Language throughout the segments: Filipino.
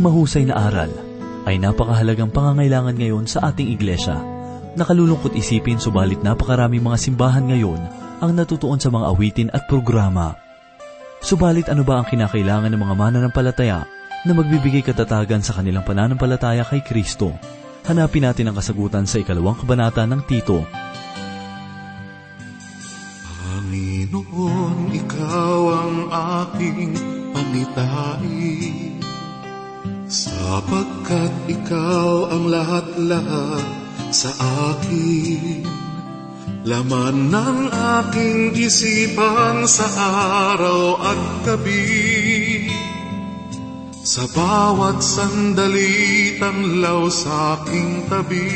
Ang mahusay na aral ay napakahalagang pangangailangan ngayon sa ating iglesia. Nakalulungkot isipin subalit napakaraming mga simbahan ngayon ang natutuon sa mga awitin at programa. Subalit ano ba ang kinakailangan ng mga mananampalataya na magbibigay katatagan sa kanilang pananampalataya kay Kristo? Hanapin natin ang kasagutan sa ikalawang kabanata ng Tito. Laman ng aking isipan sa araw at gabi. Sa bawat sandali tanglaw sa aking tabi.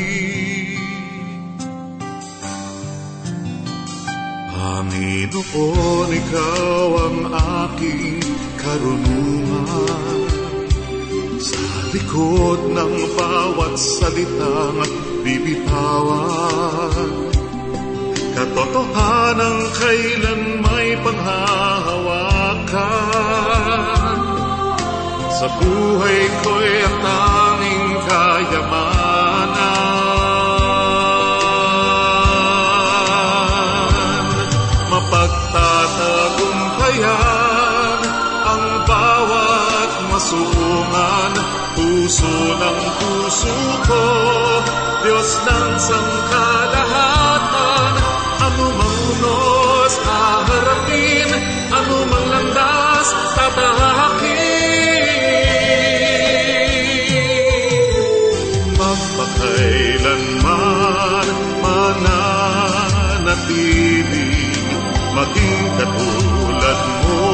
Panginoon, Ikaw ang aking karunungan. Sa likod ng bawat salitang bibitawan Katotohanan kailan may panghahawakan. Sa buhay ko'y ang tanging kayamanan. Mapagtatagumpayan ang bawat masuungan. Puso ng puso ko, Diyos ng sangkalahatan maging katulad mo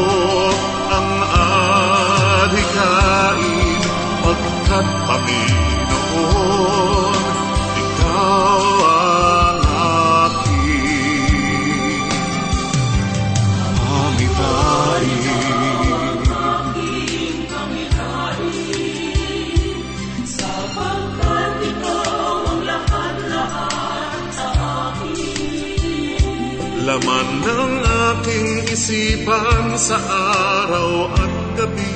ang adhikain, pagkat Panginoon, Laman ng aking isipan sa araw at gabi.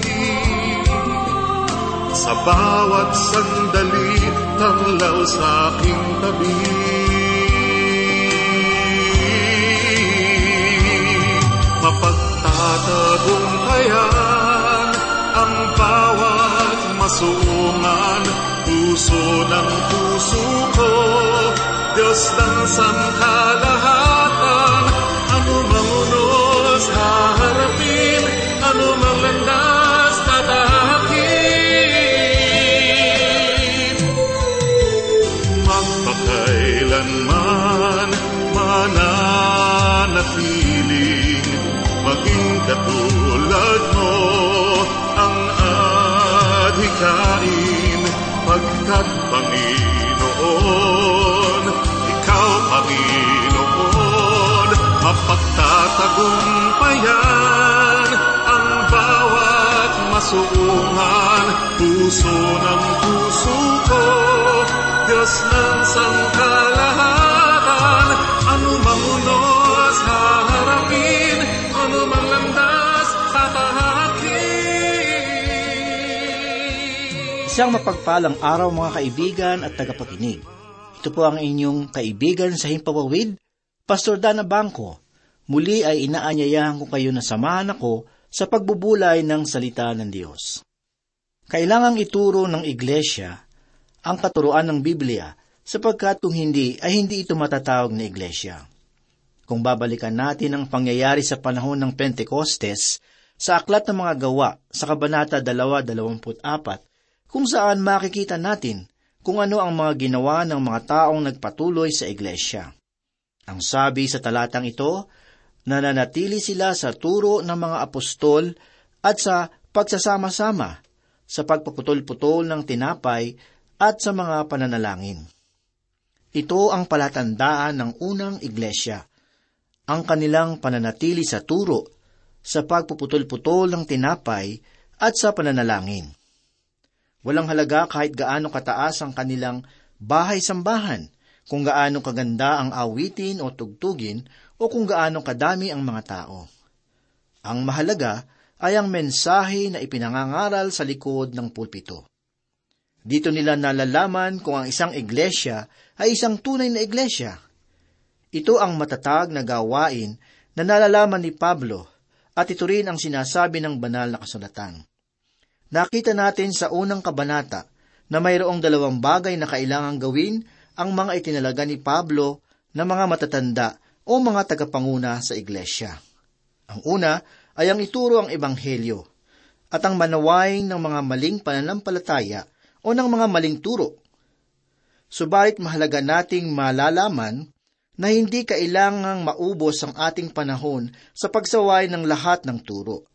Sa bawat sandali tanglaw sa aking tabi. Mapagtatagumpayan ang bawat masuungan Puso ng puso ko Diyos ng sangkalahatan Anumang unos haharapin Anumang landas tatahakin Magpakailanman mananatiling Maging katulad mo ang adhikain Pagkat Panginoon, Mapagtatagumpayan ang bawat masuungan Puso ng puso ko, Diyos ng sangkalahatan Anumang unos haharapin, anumang landas tatahakin Isang mapagpalang araw mga kaibigan at tagapakinig. Ito po ang inyong kaibigan sa Himpawawid, Pastor Dana Bangko. Muli ay inaanyayahan ko kayo na samahan ako sa pagbubulay ng salita ng Diyos. Kailangang ituro ng iglesia ang katuruan ng Biblia sapagkat kung hindi ay hindi ito matatawag na iglesia. Kung babalikan natin ang pangyayari sa panahon ng Pentecostes, sa aklat ng mga gawa sa Kabanata 2.24, kung saan makikita natin kung ano ang mga ginawa ng mga taong nagpatuloy sa iglesia. Ang sabi sa talatang ito, nananatili sila sa turo ng mga apostol at sa pagsasama-sama, sa pagpuputol-putol ng tinapay at sa mga pananalangin. Ito ang palatandaan ng unang iglesia, ang kanilang pananatili sa turo, sa pagpuputol-putol ng tinapay at sa pananalangin. Walang halaga kahit gaano kataas ang kanilang bahay-sambahan, kung gaano kaganda ang awitin o tugtugin, o kung gaano kadami ang mga tao. Ang mahalaga ay ang mensahe na ipinangangaral sa likod ng pulpito. Dito nila nalalaman kung ang isang iglesia ay isang tunay na iglesia. Ito ang matatag na gawain na nalalaman ni Pablo at ito rin ang sinasabi ng banal na kasulatan. Nakita natin sa unang kabanata na mayroong dalawang bagay na kailangang gawin ang mga itinalaga ni Pablo na mga matatanda o mga tagapanguna sa iglesia. Ang una ay ang ituro ang ebanghelyo at ang manawain ng mga maling pananampalataya o ng mga maling turo. Subalit mahalaga nating malalaman na hindi kailangang maubos ang ating panahon sa pagsaway ng lahat ng turo.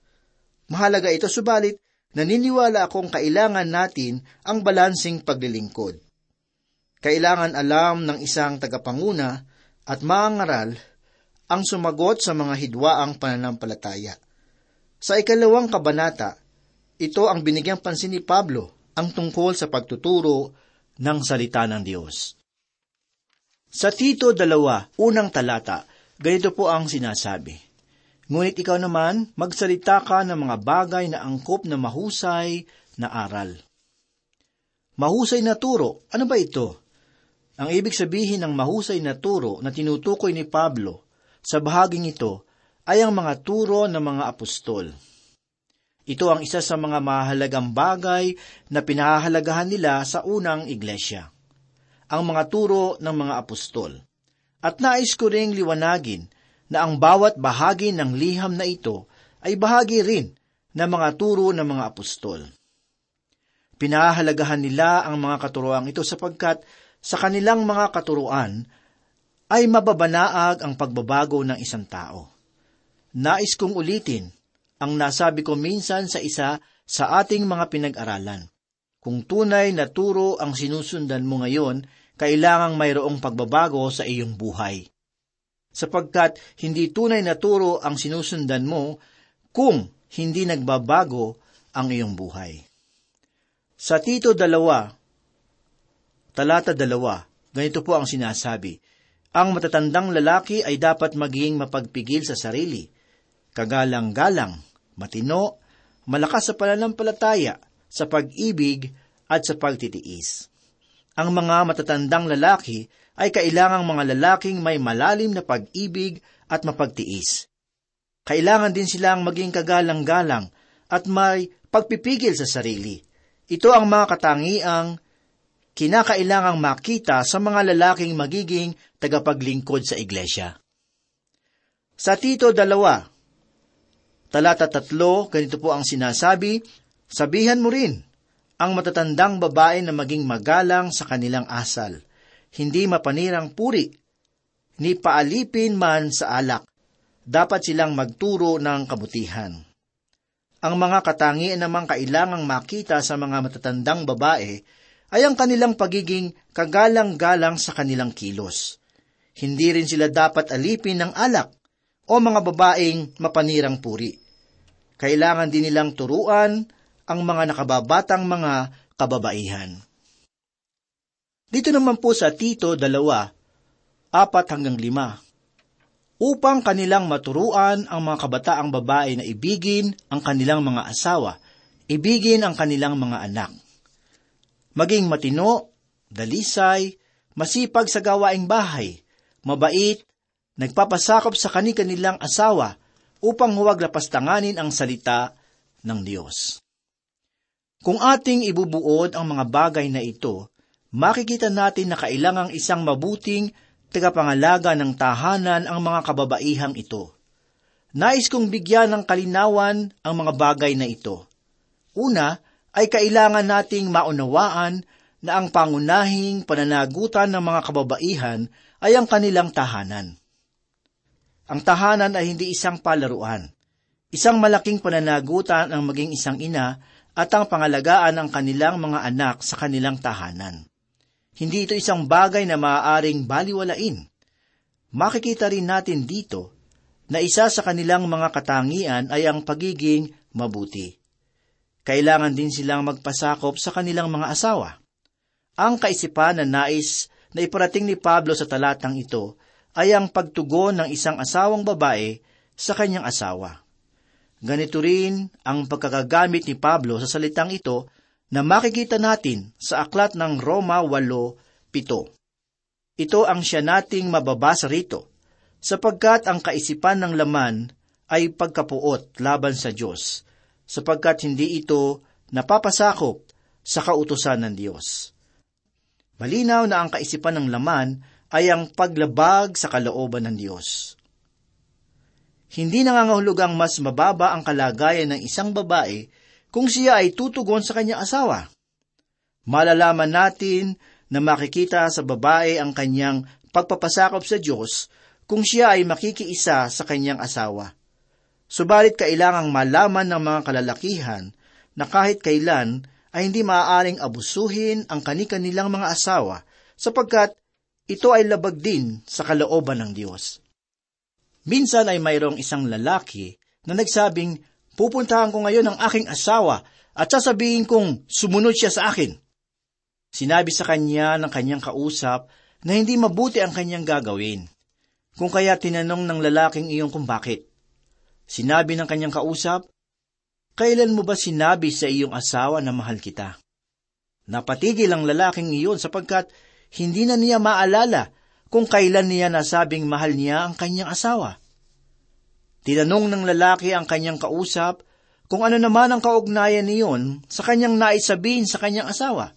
Mahalaga ito subalit naniniwala akong kailangan natin ang balansing paglilingkod. Kailangan alam ng isang tagapanguna at mangaral ang sumagot sa mga hidwaang pananampalataya. Sa ikalawang kabanata, ito ang binigyang pansin ni Pablo ang tungkol sa pagtuturo ng salita ng Diyos. Sa Tito 2, unang talata, ganito po ang sinasabi. Ngunit ikaw naman, magsalita ka ng mga bagay na angkop na mahusay na aral. Mahusay na turo, ano ba ito? Ang ibig sabihin ng mahusay na turo na tinutukoy ni Pablo sa bahaging ito ay ang mga turo ng mga apostol. Ito ang isa sa mga mahalagang bagay na pinahahalagahan nila sa unang iglesia. Ang mga turo ng mga apostol. At nais ko ring liwanagin na ang bawat bahagi ng liham na ito ay bahagi rin ng mga turo ng mga apostol. Pinahahalagahan nila ang mga katuroang ito sapagkat sa kanilang mga katuruan ay mababanaag ang pagbabago ng isang tao. Nais kong ulitin ang nasabi ko minsan sa isa sa ating mga pinag-aralan. Kung tunay na turo ang sinusundan mo ngayon, kailangang mayroong pagbabago sa iyong buhay. Sapagkat hindi tunay na turo ang sinusundan mo kung hindi nagbabago ang iyong buhay. Sa Tito 2, talata 2, ganito po ang sinasabi, ang matatandang lalaki ay dapat maging mapagpigil sa sarili, kagalang-galang, matino, malakas sa pananampalataya, sa pag-ibig at sa pagtitiis. Ang mga matatandang lalaki ay kailangang mga lalaking may malalim na pag-ibig at mapagtiis. Kailangan din silang maging kagalang-galang at may pagpipigil sa sarili. Ito ang mga katangiang kinakailangang makita sa mga lalaking magiging tagapaglingkod sa iglesia. Sa Tito 2, talata 3, ganito po ang sinasabi, Sabihan mo rin ang matatandang babae na maging magalang sa kanilang asal, hindi mapanirang puri, ni paalipin man sa alak, dapat silang magturo ng kabutihan. Ang mga katangian namang kailangang makita sa mga matatandang babae ay ang kanilang pagiging kagalang-galang sa kanilang kilos. Hindi rin sila dapat alipin ng alak o mga babaeng mapanirang puri. Kailangan din nilang turuan ang mga nakababatang mga kababaihan. Dito naman po sa Tito dalawa, apat hanggang lima, upang kanilang maturuan ang mga kabataang babae na ibigin ang kanilang mga asawa, ibigin ang kanilang mga anak maging matino, dalisay, masipag sa gawaing bahay, mabait, nagpapasakop sa kani-kanilang asawa upang huwag lapastanganin ang salita ng Diyos. Kung ating ibubuod ang mga bagay na ito, makikita natin na kailangang isang mabuting tagapangalaga ng tahanan ang mga kababaihang ito. Nais kong bigyan ng kalinawan ang mga bagay na ito. Una, ay kailangan nating maunawaan na ang pangunahing pananagutan ng mga kababaihan ay ang kanilang tahanan. Ang tahanan ay hindi isang palaruan. Isang malaking pananagutan ang maging isang ina at ang pangalagaan ng kanilang mga anak sa kanilang tahanan. Hindi ito isang bagay na maaaring baliwalain. Makikita rin natin dito na isa sa kanilang mga katangian ay ang pagiging mabuti kailangan din silang magpasakop sa kanilang mga asawa. Ang kaisipan na nais na iparating ni Pablo sa talatang ito ay ang pagtugon ng isang asawang babae sa kanyang asawa. Ganito rin ang pagkakagamit ni Pablo sa salitang ito na makikita natin sa aklat ng Roma 8.7. Ito ang siya nating mababasa rito, sapagkat ang kaisipan ng laman ay pagkapuot laban sa Diyos, sapagkat hindi ito napapasakop sa kautusan ng Diyos. Malinaw na ang kaisipan ng laman ay ang paglabag sa kalooban ng Diyos. Hindi nangangahulugang mas mababa ang kalagayan ng isang babae kung siya ay tutugon sa kanyang asawa. Malalaman natin na makikita sa babae ang kanyang pagpapasakop sa Diyos kung siya ay makikiisa sa kanyang asawa. Subalit kailangang malaman ng mga kalalakihan na kahit kailan ay hindi maaaring abusuhin ang kani-kanilang mga asawa sapagkat ito ay labag din sa kalooban ng Diyos. Minsan ay mayroong isang lalaki na nagsabing, pupuntahan ko ngayon ang aking asawa at sasabihin kong sumunod siya sa akin. Sinabi sa kanya ng kanyang kausap na hindi mabuti ang kanyang gagawin. Kung kaya tinanong ng lalaking iyon kung bakit. Sinabi ng kanyang kausap, Kailan mo ba sinabi sa iyong asawa na mahal kita? Napatigil ang lalaking iyon sapagkat hindi na niya maalala kung kailan niya nasabing mahal niya ang kanyang asawa. Tinanong ng lalaki ang kanyang kausap kung ano naman ang kaugnayan niyon sa kanyang naisabihin sa kanyang asawa.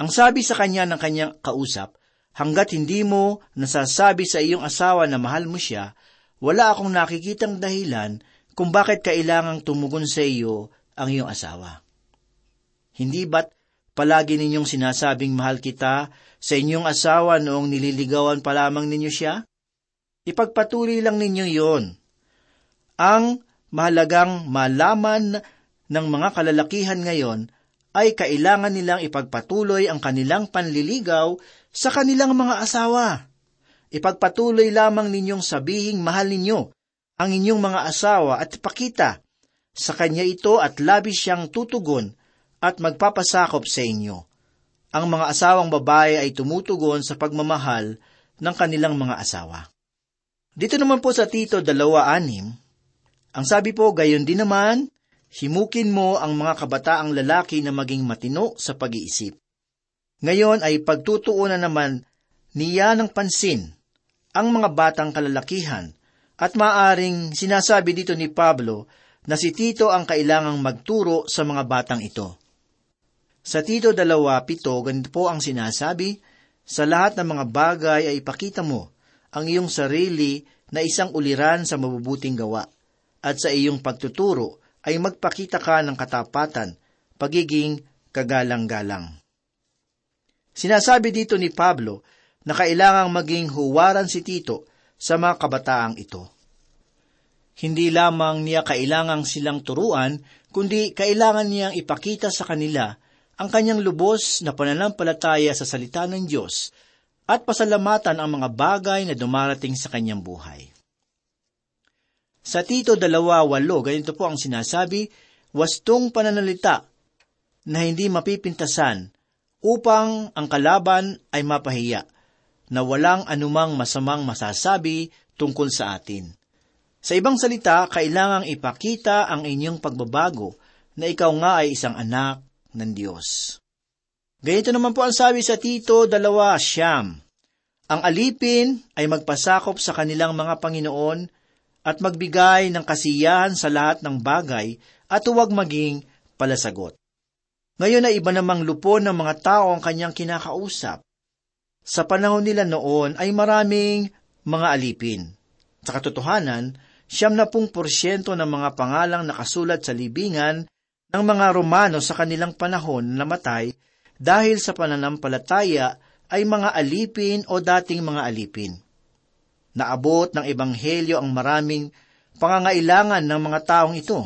Ang sabi sa kanya ng kanyang kausap, hanggat hindi mo nasasabi sa iyong asawa na mahal mo siya, wala akong nakikitang dahilan kung bakit kailangang tumugon sa iyo ang iyong asawa. Hindi ba't palagi ninyong sinasabing mahal kita sa inyong asawa noong nililigawan pa lamang ninyo siya? Ipagpatuloy lang ninyo yon. Ang mahalagang malaman ng mga kalalakihan ngayon ay kailangan nilang ipagpatuloy ang kanilang panliligaw sa kanilang mga asawa. Ipagpatuloy lamang ninyong sabihing mahal ninyo ang inyong mga asawa at ipakita sa kanya ito at labis siyang tutugon at magpapasakop sa inyo ang mga asawang babae ay tumutugon sa pagmamahal ng kanilang mga asawa. Dito naman po sa Tito 2.6, ang sabi po, gayon din naman, himukin mo ang mga kabataang lalaki na maging matino sa pag-iisip. Ngayon ay pagtutuunan naman niya ng pansin ang mga batang kalalakihan at maaring sinasabi dito ni Pablo na si Tito ang kailangang magturo sa mga batang ito. Sa Tito 2.7, ganito po ang sinasabi, Sa lahat ng mga bagay ay ipakita mo ang iyong sarili na isang uliran sa mabubuting gawa, at sa iyong pagtuturo ay magpakita ka ng katapatan, pagiging kagalang-galang. Sinasabi dito ni Pablo na kailangang maging huwaran si Tito sa mga kabataang ito. Hindi lamang niya kailangang silang turuan, kundi kailangan niyang ipakita sa kanila ang kanyang lubos na pananampalataya sa salita ng Diyos at pasalamatan ang mga bagay na dumarating sa kanyang buhay. Sa Tito 2.8, ganito po ang sinasabi, wastong pananalita na hindi mapipintasan upang ang kalaban ay mapahiya, na walang anumang masamang masasabi tungkol sa atin. Sa ibang salita, kailangang ipakita ang inyong pagbabago na ikaw nga ay isang anak ng Diyos. Ganito naman po ang sabi sa Tito dalawa siyam. Ang alipin ay magpasakop sa kanilang mga Panginoon at magbigay ng kasiyahan sa lahat ng bagay at huwag maging palasagot. Ngayon ay iba namang lupon ng mga tao ang kanyang kinakausap. Sa panahon nila noon ay maraming mga alipin. Sa katotohanan, siyam na pung porsyento ng mga pangalang nakasulat sa libingan ng mga Romano sa kanilang panahon namatay dahil sa pananampalataya ay mga alipin o dating mga alipin. Naabot ng Ebanghelyo ang maraming pangangailangan ng mga taong ito.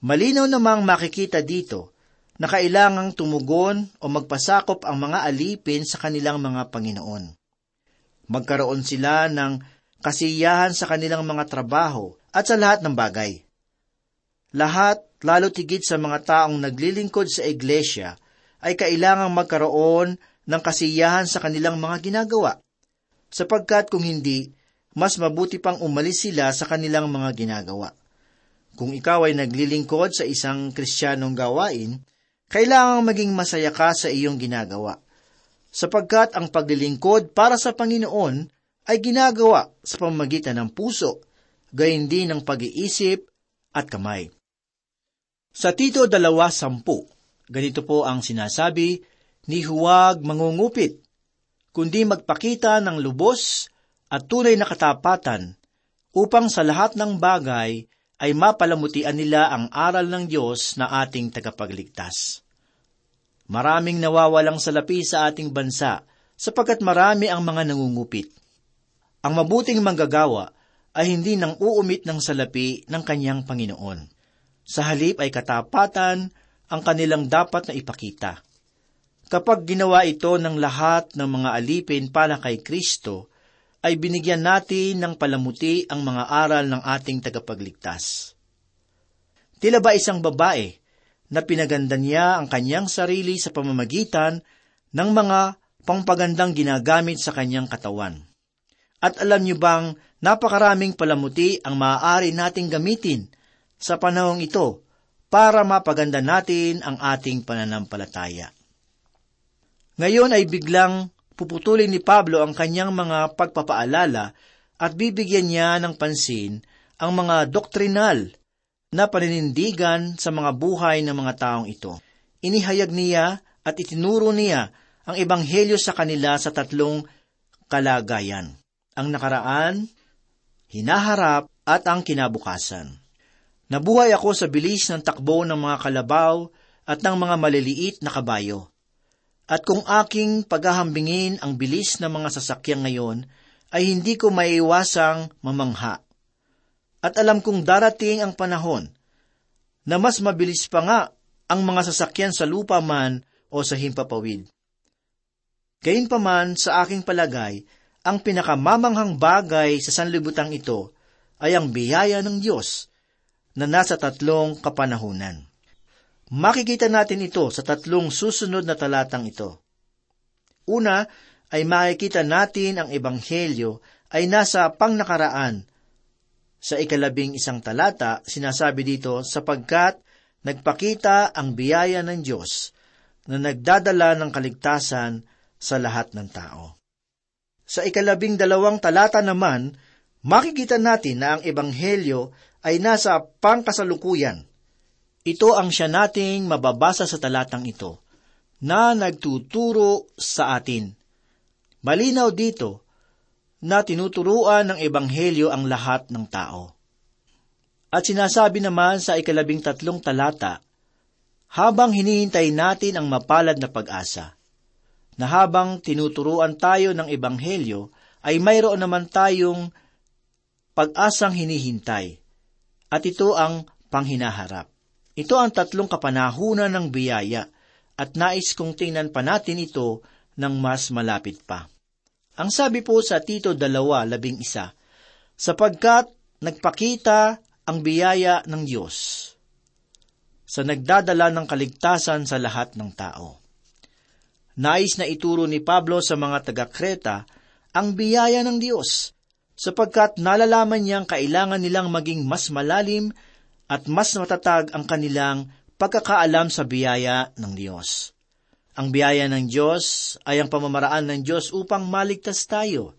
Malinaw namang makikita dito na kailangang tumugon o magpasakop ang mga alipin sa kanilang mga Panginoon. Magkaroon sila ng kasiyahan sa kanilang mga trabaho at sa lahat ng bagay. Lahat lalo tigit sa mga taong naglilingkod sa iglesia, ay kailangang magkaroon ng kasiyahan sa kanilang mga ginagawa. Sapagkat kung hindi, mas mabuti pang umalis sila sa kanilang mga ginagawa. Kung ikaw ay naglilingkod sa isang kristyanong gawain, kailangang maging masaya ka sa iyong ginagawa. Sapagkat ang paglilingkod para sa Panginoon ay ginagawa sa pamamagitan ng puso, gayon din ng pag-iisip at kamay. Sa Tito 2.10, ganito po ang sinasabi, ni huwag mangungupit, kundi magpakita ng lubos at tunay na katapatan upang sa lahat ng bagay ay mapalamutian nila ang aral ng Diyos na ating tagapagligtas. Maraming nawawalang salapi sa ating bansa sapagkat marami ang mga nangungupit. Ang mabuting manggagawa ay hindi nang uumit ng salapi ng kanyang Panginoon. Sa halip ay katapatan ang kanilang dapat na ipakita. Kapag ginawa ito ng lahat ng mga alipin para kay Kristo, ay binigyan natin ng palamuti ang mga aral ng ating tagapagligtas. Tila ba isang babae na pinaganda niya ang kanyang sarili sa pamamagitan ng mga pangpagandang ginagamit sa kanyang katawan. At alam niyo bang napakaraming palamuti ang maaari nating gamitin sa panahong ito para mapaganda natin ang ating pananampalataya. Ngayon ay biglang puputulin ni Pablo ang kanyang mga pagpapaalala at bibigyan niya ng pansin ang mga doktrinal na paninindigan sa mga buhay ng mga taong ito. Inihayag niya at itinuro niya ang ebanghelyo sa kanila sa tatlong kalagayan. Ang nakaraan, hinaharap at ang kinabukasan. Nabuhay ako sa bilis ng takbo ng mga kalabaw at ng mga maliliit na kabayo. At kung aking paghahambingin ang bilis ng mga sasakyan ngayon, ay hindi ko maiiwasang mamangha. At alam kong darating ang panahon na mas mabilis pa nga ang mga sasakyan sa lupa man o sa himpapawid. Gayunpaman sa aking palagay, ang pinakamamanghang bagay sa sanlibutan ito ay ang biyaya ng Diyos na nasa tatlong kapanahunan. Makikita natin ito sa tatlong susunod na talatang ito. Una ay makikita natin ang ebanghelyo ay nasa pangnakaraan. Sa ikalabing isang talata, sinasabi dito, sapagkat nagpakita ang biyaya ng Diyos na nagdadala ng kaligtasan sa lahat ng tao. Sa ikalabing dalawang talata naman, makikita natin na ang ebanghelyo ay nasa pangkasalukuyan ito ang siya nating mababasa sa talatang ito, na nagtuturo sa atin. Malinaw dito na tinuturuan ng Ebanghelyo ang lahat ng tao. At sinasabi naman sa ikalabing tatlong talata, habang hinihintay natin ang mapalad na pag-asa, na habang tinuturuan tayo ng Ebanghelyo, ay mayroon naman tayong pag-asang hinihintay, at ito ang panghinaharap. Ito ang tatlong kapanahunan ng biyaya at nais kong tingnan pa natin ito ng mas malapit pa. Ang sabi po sa Tito 2.11, sapagkat nagpakita ang biyaya ng Diyos sa nagdadala ng kaligtasan sa lahat ng tao. Nais na ituro ni Pablo sa mga taga-Kreta ang biyaya ng Diyos, sapagkat nalalaman niyang kailangan nilang maging mas malalim at mas matatag ang kanilang pagkakaalam sa biyaya ng Diyos. Ang biyaya ng Diyos ay ang pamamaraan ng Diyos upang maligtas tayo.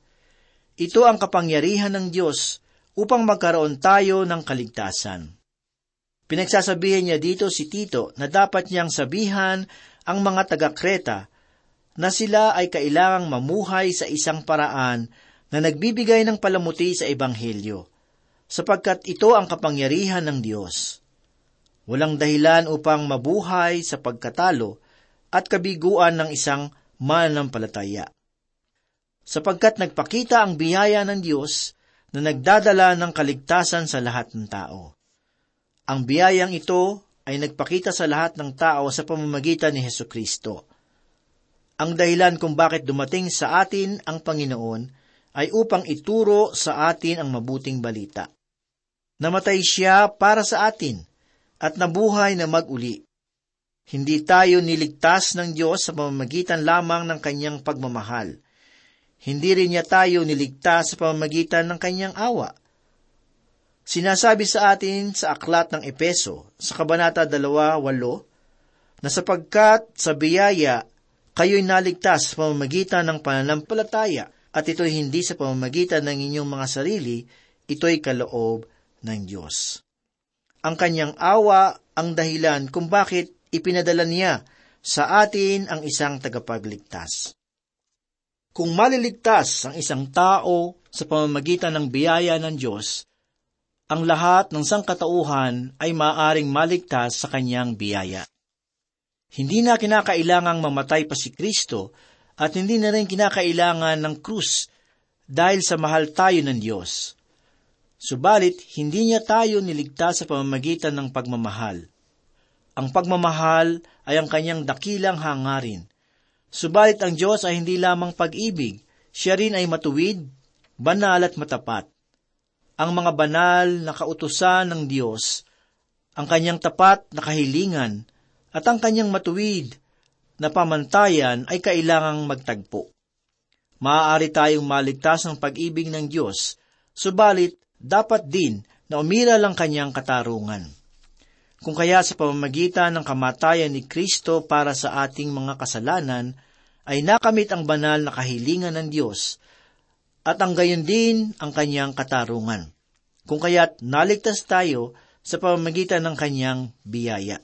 Ito ang kapangyarihan ng Diyos upang magkaroon tayo ng kaligtasan. Pinagsasabihin niya dito si Tito na dapat niyang sabihan ang mga taga-Kreta na sila ay kailangang mamuhay sa isang paraan na nagbibigay ng palamuti sa Ebanghelyo sapagkat ito ang kapangyarihan ng Diyos. Walang dahilan upang mabuhay sa pagkatalo at kabiguan ng isang mananampalataya. Sapagkat nagpakita ang biyaya ng Diyos na nagdadala ng kaligtasan sa lahat ng tao. Ang biyayang ito ay nagpakita sa lahat ng tao sa pamamagitan ni Heso Kristo. Ang dahilan kung bakit dumating sa atin ang Panginoon ay upang ituro sa atin ang mabuting balita. Namatay siya para sa atin at nabuhay na maguli. Hindi tayo niligtas ng Diyos sa pamamagitan lamang ng kanyang pagmamahal. Hindi rin niya tayo niligtas sa pamamagitan ng kanyang awa. Sinasabi sa atin sa aklat ng Epeso sa Kabanata 2.8 na sapagkat sa biyaya kayo'y naligtas sa pamamagitan ng pananampalataya at ito'y hindi sa pamamagitan ng inyong mga sarili, ito'y kaloob ng Diyos. Ang kanyang awa ang dahilan kung bakit ipinadala niya sa atin ang isang tagapagligtas. Kung maliligtas ang isang tao sa pamamagitan ng biyaya ng Diyos, ang lahat ng sangkatauhan ay maaring maligtas sa kanyang biyaya. Hindi na kinakailangang mamatay pa si Kristo at hindi na rin kinakailangan ng krus dahil sa mahal tayo ng Diyos. Subalit, hindi niya tayo niligtas sa pamamagitan ng pagmamahal. Ang pagmamahal ay ang kanyang dakilang hangarin. Subalit ang Diyos ay hindi lamang pag-ibig, siya rin ay matuwid, banal at matapat ang mga banal na kautusan ng Diyos, ang kanyang tapat na kahilingan, at ang kanyang matuwid na pamantayan ay kailangang magtagpo. Maaari tayong maligtas ng pag-ibig ng Diyos, subalit dapat din na umira lang kanyang katarungan. Kung kaya sa pamamagitan ng kamatayan ni Kristo para sa ating mga kasalanan, ay nakamit ang banal na kahilingan ng Diyos at ang gayon din ang kanyang katarungan. Kung kaya't naligtas tayo sa pamamagitan ng kanyang biyaya.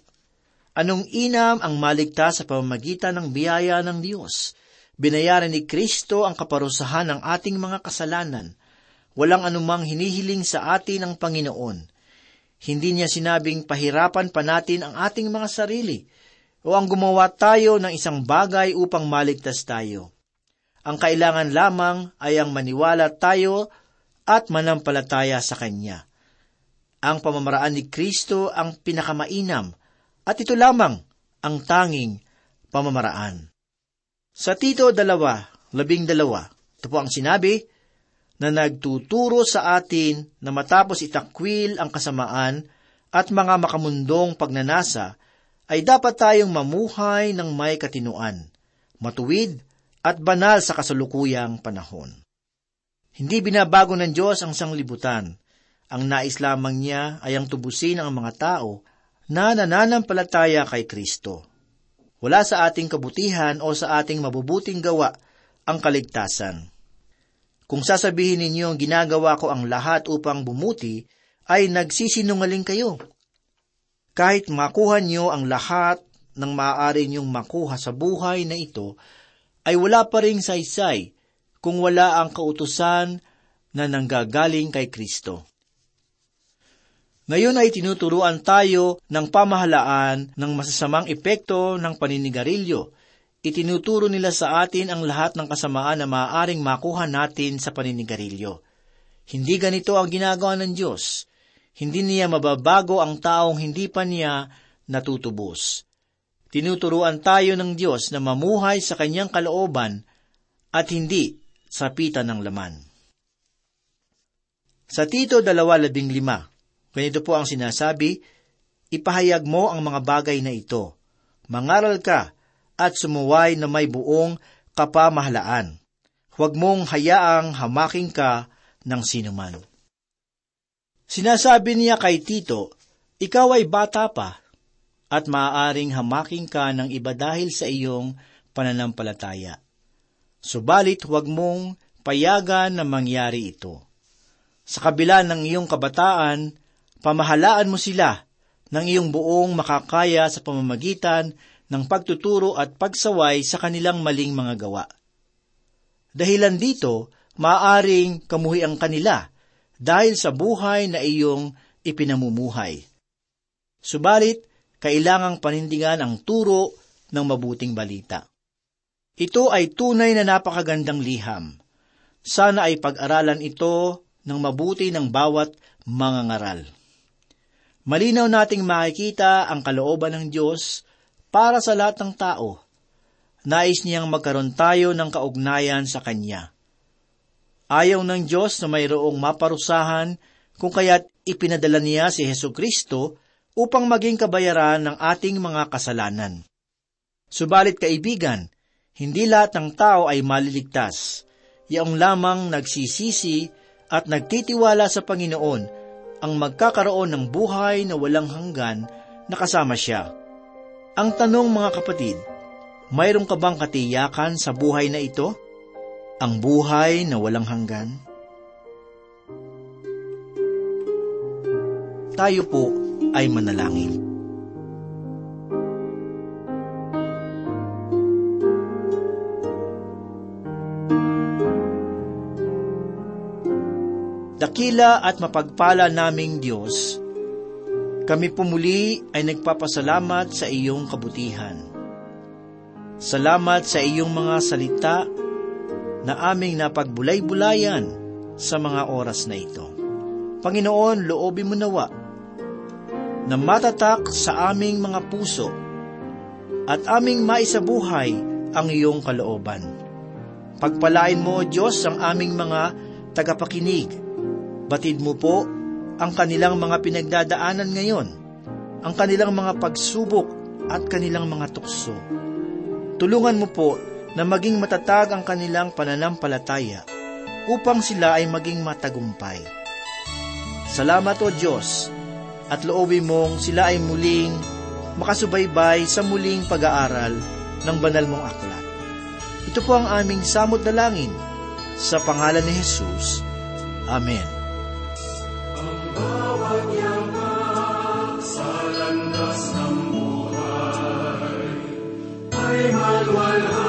Anong inam ang maligtas sa pamamagitan ng biyaya ng Diyos? Binayaran ni Kristo ang kaparusahan ng ating mga kasalanan. Walang anumang hinihiling sa atin ang Panginoon. Hindi niya sinabing pahirapan pa natin ang ating mga sarili o ang gumawa tayo ng isang bagay upang maligtas tayo. Ang kailangan lamang ay ang maniwala tayo at manampalataya sa Kanya. Ang pamamaraan ni Kristo ang pinakamainam at ito lamang ang tanging pamamaraan. Sa Tito dalawa, labing dalawa, ito po ang sinabi, na nagtuturo sa atin na matapos itakwil ang kasamaan at mga makamundong pagnanasa, ay dapat tayong mamuhay ng may katinuan, matuwid at banal sa kasalukuyang panahon. Hindi binabago ng Diyos ang sanglibutan. Ang nais lamang niya ay ang tubusin ang mga tao na nananampalataya kay Kristo. Wala sa ating kabutihan o sa ating mabubuting gawa ang kaligtasan. Kung sasabihin ninyo ginagawa ko ang lahat upang bumuti, ay nagsisinungaling kayo. Kahit makuha niyo ang lahat ng maaari niyong makuha sa buhay na ito, ay wala pa ring saysay kung wala ang kautusan na nanggagaling kay Kristo. Ngayon ay tinuturuan tayo ng pamahalaan ng masasamang epekto ng paninigarilyo. Itinuturo nila sa atin ang lahat ng kasamaan na maaaring makuha natin sa paninigarilyo. Hindi ganito ang ginagawa ng Diyos. Hindi niya mababago ang taong hindi pa niya natutubos. Tinuturuan tayo ng Diyos na mamuhay sa kanyang kalooban at hindi sa pita ng laman. Sa Tito 2.15, ganito po ang sinasabi, Ipahayag mo ang mga bagay na ito. Mangaral ka at sumuway na may buong kapamahalaan. Huwag mong hayaang hamaking ka ng sinuman. Sinasabi niya kay Tito, ikaw ay bata pa at maaaring hamaking ka ng iba dahil sa iyong pananampalataya. Subalit huwag mong payagan na mangyari ito. Sa kabila ng iyong kabataan, pamahalaan mo sila ng iyong buong makakaya sa pamamagitan ng pagtuturo at pagsaway sa kanilang maling mga gawa. Dahilan dito, maaring kamuhi ang kanila dahil sa buhay na iyong ipinamumuhay. Subalit, kailangang panindigan ang turo ng mabuting balita. Ito ay tunay na napakagandang liham. Sana ay pag-aralan ito ng mabuti ng bawat mga ngaral. Malinaw nating makikita ang kalooban ng Diyos para sa lahat ng tao. Nais niyang magkaroon tayo ng kaugnayan sa Kanya. Ayaw ng Diyos na mayroong maparusahan kung kaya't ipinadala niya si Heso Kristo upang maging kabayaran ng ating mga kasalanan. Subalit kaibigan, hindi lahat ng tao ay maliligtas. Yaong lamang nagsisisi at nagtitiwala sa Panginoon ang magkakaroon ng buhay na walang hanggan na kasama siya. Ang tanong mga kapatid, mayroon ka bang katiyakan sa buhay na ito? Ang buhay na walang hanggan? Tayo po ay manalangin. Dakila at mapagpala naming Diyos, kami pumuli ay nagpapasalamat sa iyong kabutihan. Salamat sa iyong mga salita na aming napagbulay-bulayan sa mga oras na ito. Panginoon, loobin mo nawa na matatak sa aming mga puso at aming maisabuhay ang iyong kalooban. Pagpalain mo, Diyos, ang aming mga tagapakinig Batid mo po ang kanilang mga pinagdadaanan ngayon, ang kanilang mga pagsubok at kanilang mga tukso. Tulungan mo po na maging matatag ang kanilang pananampalataya upang sila ay maging matagumpay. Salamat o Diyos at loobin mong sila ay muling makasubaybay sa muling pag-aaral ng banal mong aklat. Ito po ang aming samot na langin sa pangalan ni Jesus. Amen. Landas ng buhay ay malwalhal.